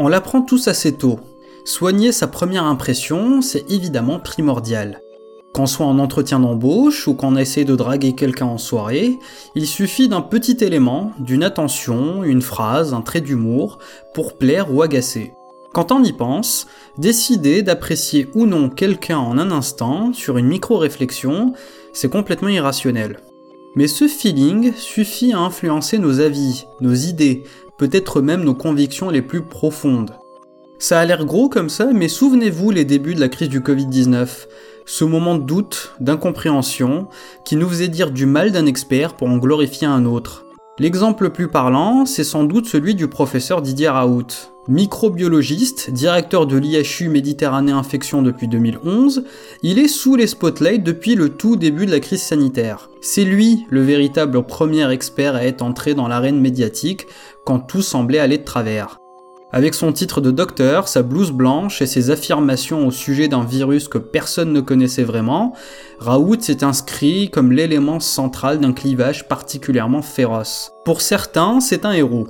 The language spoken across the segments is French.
On l'apprend tous assez tôt. Soigner sa première impression, c'est évidemment primordial. Qu'on soit en entretien d'embauche ou qu'on essaie de draguer quelqu'un en soirée, il suffit d'un petit élément, d'une attention, une phrase, un trait d'humour, pour plaire ou agacer. Quand on y pense, décider d'apprécier ou non quelqu'un en un instant, sur une micro-réflexion, c'est complètement irrationnel. Mais ce feeling suffit à influencer nos avis, nos idées, peut-être même nos convictions les plus profondes. Ça a l'air gros comme ça, mais souvenez-vous les débuts de la crise du Covid-19, ce moment de doute, d'incompréhension, qui nous faisait dire du mal d'un expert pour en glorifier un autre. L'exemple le plus parlant, c'est sans doute celui du professeur Didier Raoult. Microbiologiste, directeur de l'IHU Méditerranée Infection depuis 2011, il est sous les spotlights depuis le tout début de la crise sanitaire. C'est lui le véritable premier expert à être entré dans l'arène médiatique quand tout semblait aller de travers. Avec son titre de docteur, sa blouse blanche et ses affirmations au sujet d'un virus que personne ne connaissait vraiment, Raoult s'est inscrit comme l'élément central d'un clivage particulièrement féroce. Pour certains, c'est un héros.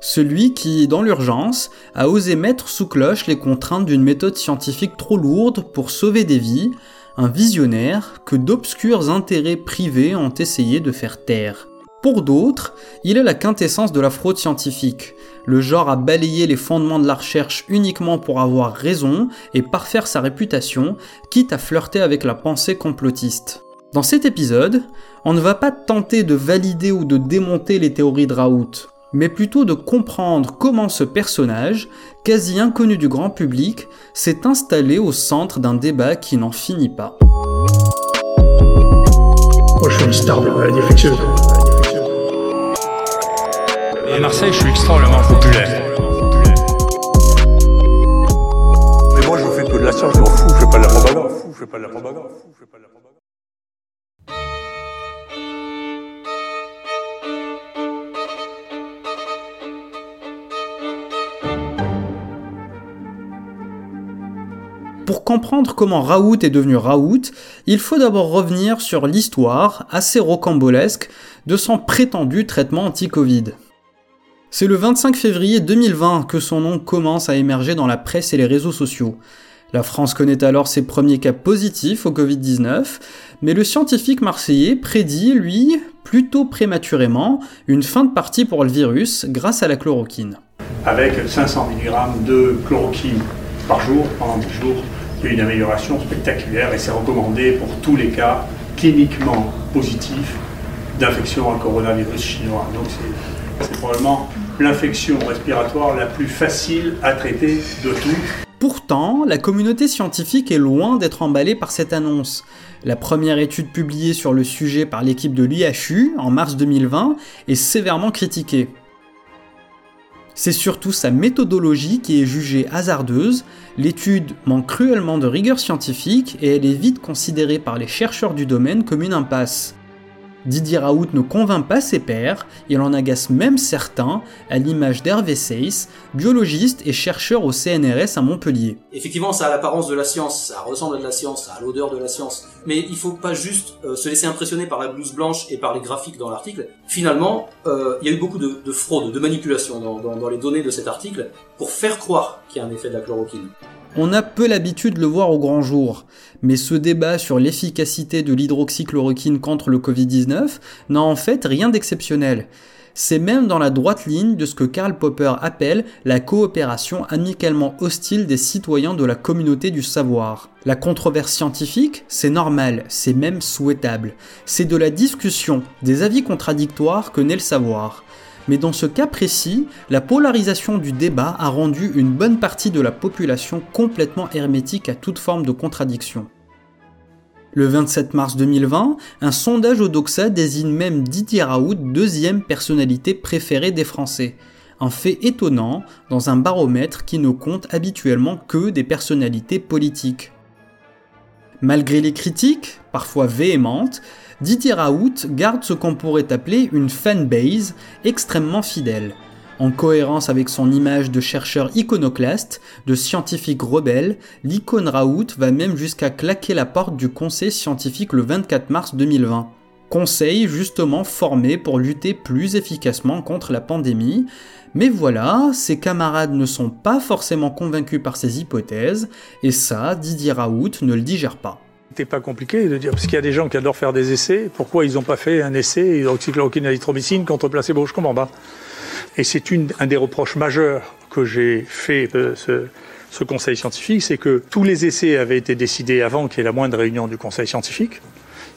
Celui qui, dans l'urgence, a osé mettre sous cloche les contraintes d'une méthode scientifique trop lourde pour sauver des vies, un visionnaire que d'obscurs intérêts privés ont essayé de faire taire. Pour d'autres, il est la quintessence de la fraude scientifique, le genre à balayer les fondements de la recherche uniquement pour avoir raison et parfaire sa réputation, quitte à flirter avec la pensée complotiste. Dans cet épisode, on ne va pas tenter de valider ou de démonter les théories de Raoult, mais plutôt de comprendre comment ce personnage, quasi inconnu du grand public, s'est installé au centre d'un débat qui n'en finit pas. Moi, je suis une star de. À Marseille, je suis extrêmement populaire. Mais moi, je fais que de la science, je m'en fous, je fais pas de la propagande. Je fais pas de la propagande. Je fais pas de la propagande. Pour comprendre comment Raoult est devenu Raoult, il faut d'abord revenir sur l'histoire, assez rocambolesque, de son prétendu traitement anti-Covid. C'est le 25 février 2020 que son nom commence à émerger dans la presse et les réseaux sociaux. La France connaît alors ses premiers cas positifs au Covid-19, mais le scientifique marseillais prédit, lui, plutôt prématurément, une fin de partie pour le virus grâce à la chloroquine. avec 500 mg de chloroquine par jour pendant 10 jours. Il y a une amélioration spectaculaire et c'est recommandé pour tous les cas cliniquement positifs d'infection à coronavirus chinois. Donc c'est probablement l'infection respiratoire la plus facile à traiter de tout. Pourtant, la communauté scientifique est loin d'être emballée par cette annonce. La première étude publiée sur le sujet par l'équipe de l'IHU en mars 2020 est sévèrement critiquée. C'est surtout sa méthodologie qui est jugée hasardeuse, l'étude manque cruellement de rigueur scientifique et elle est vite considérée par les chercheurs du domaine comme une impasse. Didier Raoult ne convainc pas ses pairs, il en agace même certains, à l'image d'Hervé Seyss, biologiste et chercheur au CNRS à Montpellier. Effectivement, ça a l'apparence de la science, ça ressemble à de la science, ça a l'odeur de la science. Mais il faut pas juste euh, se laisser impressionner par la blouse blanche et par les graphiques dans l'article. Finalement, euh, il y a eu beaucoup de, de fraude, de manipulation dans, les données de cet article pour faire croire qu'il y a un effet de la chloroquine. On a peu l'habitude de le voir au grand jour, mais ce débat sur l'efficacité de l'hydroxychloroquine contre le Covid-19 n'a en fait rien d'exceptionnel. C'est même dans la droite ligne de ce que Karl Popper appelle la coopération amicalement hostile des citoyens de la communauté du savoir. La controverse scientifique, c'est normal, c'est même souhaitable. C'est de la discussion, des avis contradictoires que naît le savoir. Mais dans ce cas précis, la polarisation du débat a rendu une bonne partie de la population complètement hermétique à toute forme de contradiction. Le 27 mars 2020, un sondage au Doxa désigne même Didier Raoult deuxième personnalité préférée des Français. Un fait étonnant dans un baromètre qui ne compte habituellement que des personnalités politiques. Malgré les critiques, parfois véhémentes, Didier Raoult garde ce qu'on pourrait appeler une fanbase extrêmement fidèle. En cohérence avec son image de chercheur iconoclaste, de scientifique rebelle, l'icône Raoult va même jusqu'à claquer la porte du conseil scientifique le 24 mars 2020. Conseil justement formé pour lutter plus efficacement contre la pandémie, Mais voilà, ses camarades ne sont pas forcément convaincus par ces hypothèses, et ça, Didier Raoult ne le digère pas. C'était pas compliqué de dire, parce qu'il y a des gens qui adorent faire des essais, pourquoi ils n'ont pas fait un essai hydroxychloroquine azithromycine contre placebo, je comprends pas. Et c'est un des reproches majeurs que j'ai fait de ce, ce conseil scientifique, c'est que tous les essais avaient été décidés avant qu'il y ait la moindre réunion du conseil scientifique.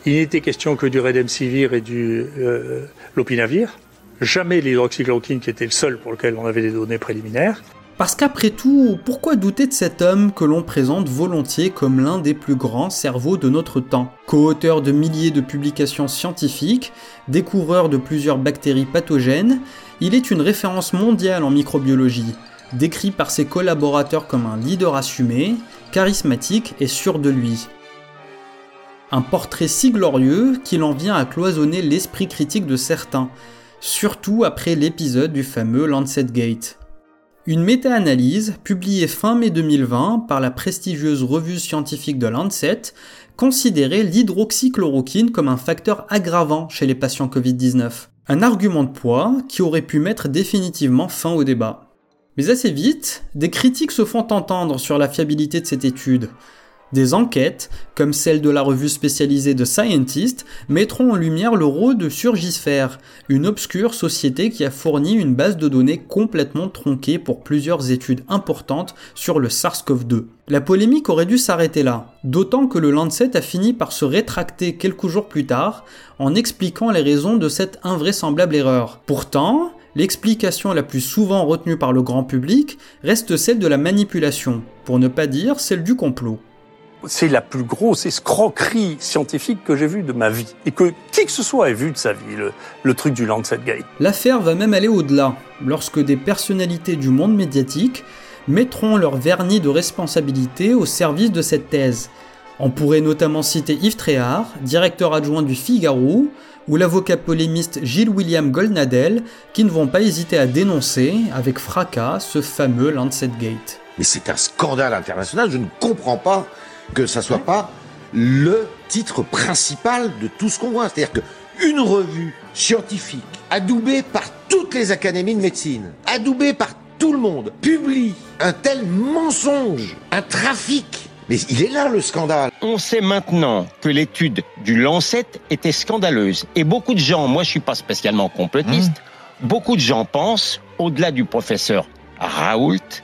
Il n'était question que du Redemsivir et du euh, Lopinavir. Jamais l'hydroxychloroquine qui était le seul pour lequel on avait des données préliminaires. Parce qu'après tout, pourquoi douter de cet homme que l'on présente volontiers comme l'un des plus grands cerveaux de notre temps? Co-auteur de milliers de publications scientifiques, découvreur de plusieurs bactéries pathogènes, il est une référence mondiale en microbiologie, décrit par ses collaborateurs comme un leader assumé, charismatique et sûr de lui. Un portrait si glorieux qu'il en vient à cloisonner l'esprit critique de certains, surtout après l'épisode du fameux Lancet Gate. Une méta-analyse, publiée fin mai 2020 par la prestigieuse revue scientifique de Lancet, considérait l'hydroxychloroquine comme un facteur aggravant chez les patients Covid-19. Un argument de poids qui aurait pu mettre définitivement fin au débat. Mais assez vite, des critiques se font entendre sur la fiabilité de cette étude, des enquêtes, comme celle de la revue spécialisée de Scientist, mettront en lumière le rôle de Surgisphere, une obscure société qui a fourni une base de données complètement tronquée pour plusieurs études importantes sur le SARS-CoV-2. La polémique aurait dû s'arrêter là, d'autant que le Lancet a fini par se rétracter quelques jours plus tard en expliquant les raisons de cette invraisemblable erreur. Pourtant, l'explication la plus souvent retenue par le grand public reste celle de la manipulation, pour ne pas dire celle du complot c'est la plus grosse escroquerie scientifique que j'ai vue de ma vie. Et que qui que ce soit ait vu de sa vie, le, truc du Lancet Gate. L'affaire va même aller au-delà, lorsque des personnalités du monde médiatique mettront leur vernis de responsabilité au service de cette thèse. On pourrait notamment citer Yves Tréhard, directeur adjoint du Figaro, ou l'avocat polémiste Gilles William Goldnadel, qui ne vont pas hésiter à dénoncer avec fracas ce fameux Lancet Gate. Mais c'est un scandale international, je ne comprends pas que ça soit pas le titre principal de tout ce qu'on voit. C'est-à-dire qu'une revue scientifique, adoubée par toutes les académies de médecine, adoubée par tout le monde, publie un tel mensonge, un trafic. Mais il est là le scandale. On sait maintenant que l'étude du Lancet était scandaleuse. Et beaucoup de gens, moi je suis pas spécialement complotiste, mmh. beaucoup de gens pensent, au-delà du professeur Raoult,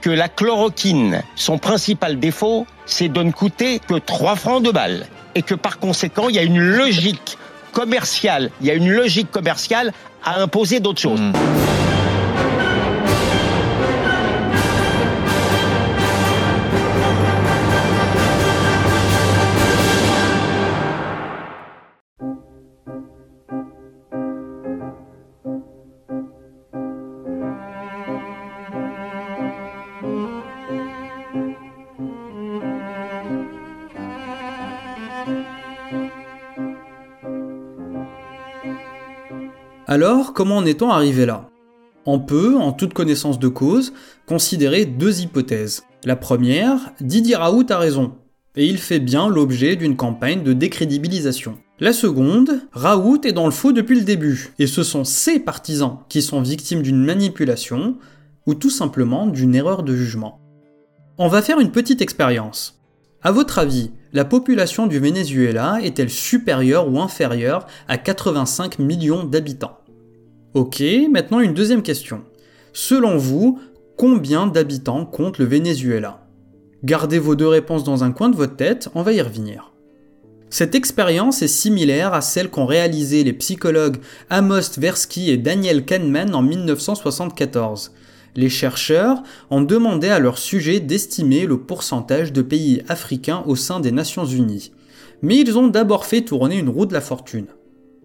que la chloroquine, son principal défaut, c'est de ne coûter que 3 francs de balle. Et que par conséquent, il y a une logique commerciale, il y a une logique commerciale à imposer d'autres choses. Mmh. Alors, comment en est-on arrivé là? On peut, en toute connaissance de cause, considérer deux hypothèses. La première, Didier Raoult a raison, et il fait bien l'objet d'une campagne de décrédibilisation. La seconde, Raoult est dans le faux depuis le début, et ce sont ses partisans qui sont victimes d'une manipulation, ou tout simplement d'une erreur de jugement. On va faire une petite expérience. À votre avis, la population du Venezuela est-elle supérieure ou inférieure à 85 millions d'habitants? Ok, maintenant une deuxième question. Selon vous, combien d'habitants compte le Venezuela? Gardez vos deux réponses dans un coin de votre tête, on va y revenir. Cette expérience est similaire à celle qu'ont réalisée les psychologues Amos Tversky et Daniel Kahneman en 1974. Les chercheurs ont demandé à leur sujet d'estimer le pourcentage de pays africains au sein des Nations Unies. Mais ils ont d'abord fait tourner une roue de la fortune.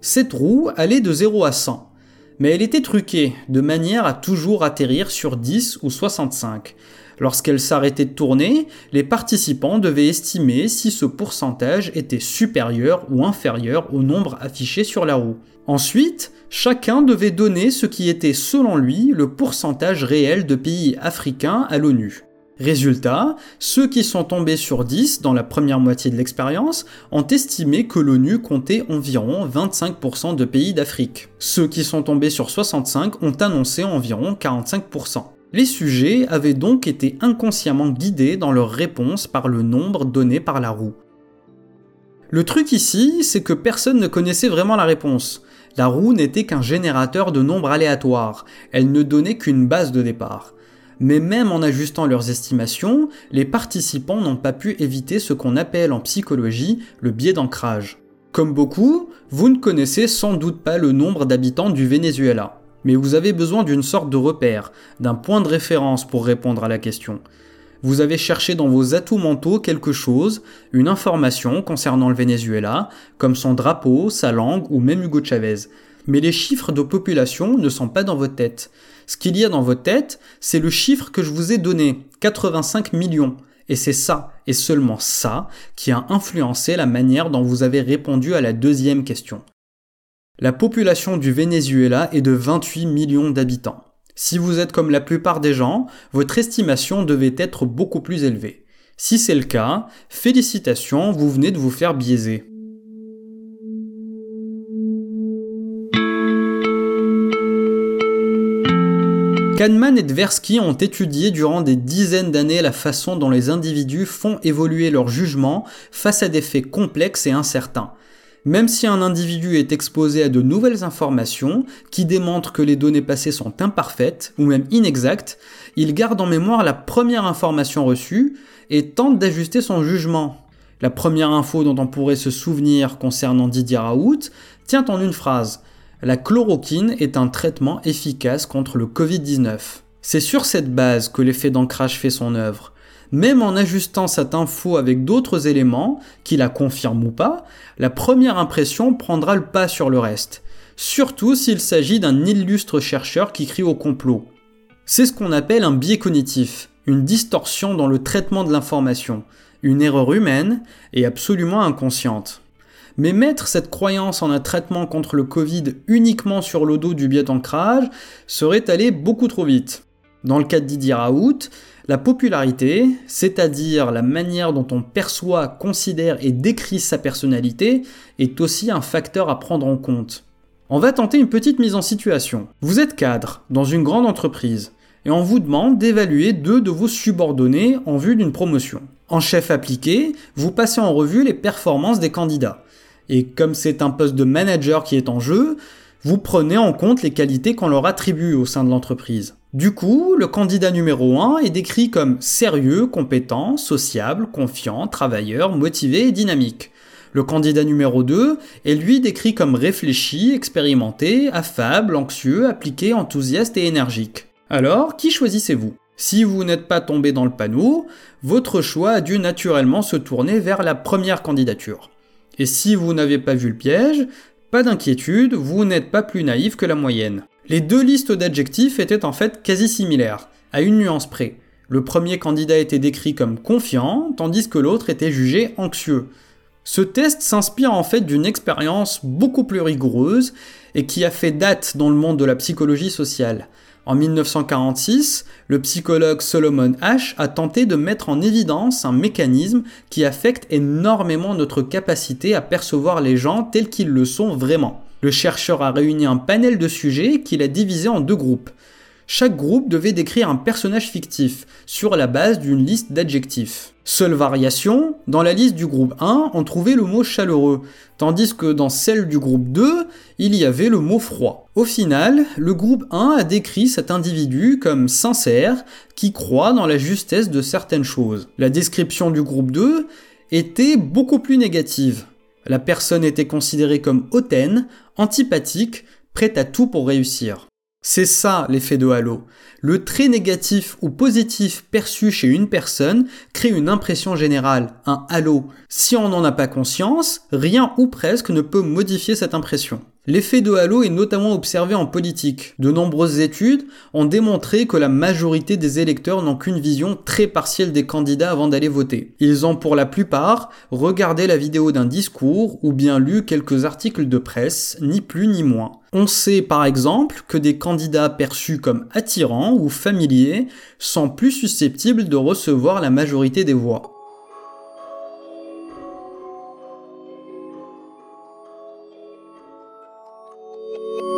Cette roue allait de 0 à 100 mais elle était truquée, de manière à toujours atterrir sur 10 ou 65. Lorsqu'elle s'arrêtait de tourner, les participants devaient estimer si ce pourcentage était supérieur ou inférieur au nombre affiché sur la roue. Ensuite, chacun devait donner ce qui était selon lui le pourcentage réel de pays africains à l'ONU. Résultat, ceux qui sont tombés sur 10 dans la première moitié de l'expérience ont estimé que l'ONU comptait environ 25% de pays d'Afrique. Ceux qui sont tombés sur 65 ont annoncé environ 45%. Les sujets avaient donc été inconsciemment guidés dans leur réponse par le nombre donné par la roue. Le truc ici, c'est que personne ne connaissait vraiment la réponse. La roue n'était qu'un générateur de nombres aléatoires, elle ne donnait qu'une base de départ. Mais même en ajustant leurs estimations, les participants n'ont pas pu éviter ce qu'on appelle en psychologie le biais d'ancrage. Comme beaucoup, vous ne connaissez sans doute pas le nombre d'habitants du Venezuela, mais vous avez besoin d'une sorte de repère, d'un point de référence pour répondre à la question. Vous avez cherché dans vos atouts mentaux quelque chose, une information concernant le Venezuela, comme son drapeau, sa langue ou même Hugo Chavez. Mais les chiffres de population ne sont pas dans votre tête. Ce qu'il y a dans votre tête, c'est le chiffre que je vous ai donné, 85 millions. Et c'est ça, et seulement ça, qui a influencé la manière dont vous avez répondu à la deuxième question. La population du Venezuela est de 28 millions d'habitants. Si vous êtes comme la plupart des gens, votre estimation devait être beaucoup plus élevée. Si c'est le cas, félicitations, vous venez de vous faire biaiser. Kahneman et Tversky ont étudié durant des dizaines d'années la façon dont les individus font évoluer leur jugement face à des faits complexes et incertains. Même si un individu est exposé à de nouvelles informations qui démontrent que les données passées sont imparfaites ou même inexactes, il garde en mémoire la première information reçue et tente d'ajuster son jugement. La première info dont on pourrait se souvenir concernant Didier Raoult tient en une phrase. La chloroquine est un traitement efficace contre le Covid-19. C'est sur cette base que l'effet d'ancrage fait son œuvre. Même en ajustant cette info avec d'autres éléments, qui la confirment ou pas, la première impression prendra le pas sur le reste. Surtout s'il s'agit d'un illustre chercheur qui crie au complot. C'est ce qu'on appelle un biais cognitif, une distorsion dans le traitement de l'information, une erreur humaine et absolument inconsciente. Mais mettre cette croyance en un traitement contre le Covid uniquement sur le dos du biais d'ancrage serait aller beaucoup trop vite. Dans le cas de Didier Raoult, la popularité, c'est-à-dire la manière dont on perçoit, considère et décrit sa personnalité, est aussi un facteur à prendre en compte. On va tenter une petite mise en situation. Vous êtes cadre dans une grande entreprise et on vous demande d'évaluer deux de vos subordonnés en vue d'une promotion. En chef appliqué, vous passez en revue les performances des candidats. Et comme c'est un poste de manager qui est en jeu, vous prenez en compte les qualités qu'on leur attribue au sein de l'entreprise. Du coup, le candidat numéro 1 est décrit comme sérieux, compétent, sociable, confiant, travailleur, motivé et dynamique. Le candidat numéro 2 est lui décrit comme réfléchi, expérimenté, affable, anxieux, appliqué, enthousiaste et énergique. Alors, qui choisissez-vous? Si vous n'êtes pas tombé dans le panneau, votre choix a dû naturellement se tourner vers la première candidature. Et si vous n'avez pas vu le piège, pas d'inquiétude, vous n'êtes pas plus naïf que la moyenne. Les deux listes d'adjectifs étaient en fait quasi similaires, à une nuance près. Le premier candidat était décrit comme confiant, tandis que l'autre était jugé anxieux. Ce test s'inspire en fait d'une expérience beaucoup plus rigoureuse et qui a fait date dans le monde de la psychologie sociale. En 1946, le psychologue Solomon Ash a tenté de mettre en évidence un mécanisme qui affecte énormément notre capacité à percevoir les gens tels qu'ils le sont vraiment. Le chercheur a réuni un panel de sujets qu'il a divisé en deux groupes. Chaque groupe devait décrire un personnage fictif sur la base d'une liste d'adjectifs. Seule variation, dans la liste du groupe 1, on trouvait le mot chaleureux, tandis que dans celle du groupe 2, il y avait le mot froid. Au final, le groupe 1 a décrit cet individu comme sincère, qui croit dans la justesse de certaines choses. La description du groupe 2 était beaucoup plus négative. La personne était considérée comme hautaine, antipathique, prête à tout pour réussir. C'est ça l'effet de halo. Le trait négatif ou positif perçu chez une personne crée une impression générale, un halo. Si on n'en a pas conscience, rien ou presque ne peut modifier cette impression. L'effet de halo est notamment observé en politique. De nombreuses études ont démontré que la majorité des électeurs n'ont qu'une vision très partielle des candidats avant d'aller voter. Ils ont pour la plupart regardé la vidéo d'un discours ou bien lu quelques articles de presse, ni plus ni moins. On sait par exemple que des candidats perçus comme attirants ou familiers sont plus susceptibles de recevoir la majorité des voix.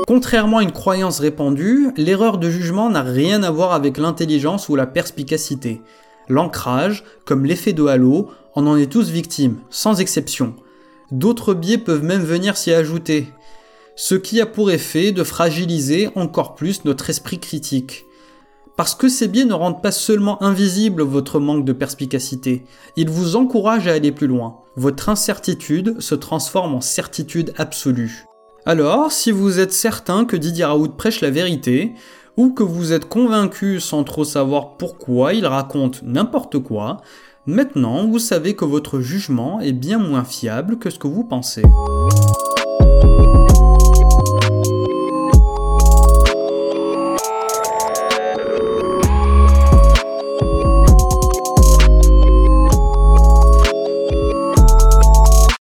Contrairement à une croyance répandue, l'erreur de jugement n'a rien à voir avec l'intelligence ou la perspicacité. L'ancrage, comme l'effet de halo, en est tous victimes, sans exception. D'autres biais peuvent même venir s'y ajouter, ce qui a pour effet de fragiliser encore plus notre esprit critique. Parce que ces biais ne rendent pas seulement invisible votre manque de perspicacité, ils vous encouragent à aller plus loin. Votre incertitude se transforme en certitude absolue. Alors, si vous êtes certain que Didier Raoult prêche la vérité, ou que vous êtes convaincu sans trop savoir pourquoi il raconte n'importe quoi, maintenant vous savez que votre jugement est bien moins fiable que ce que vous pensez.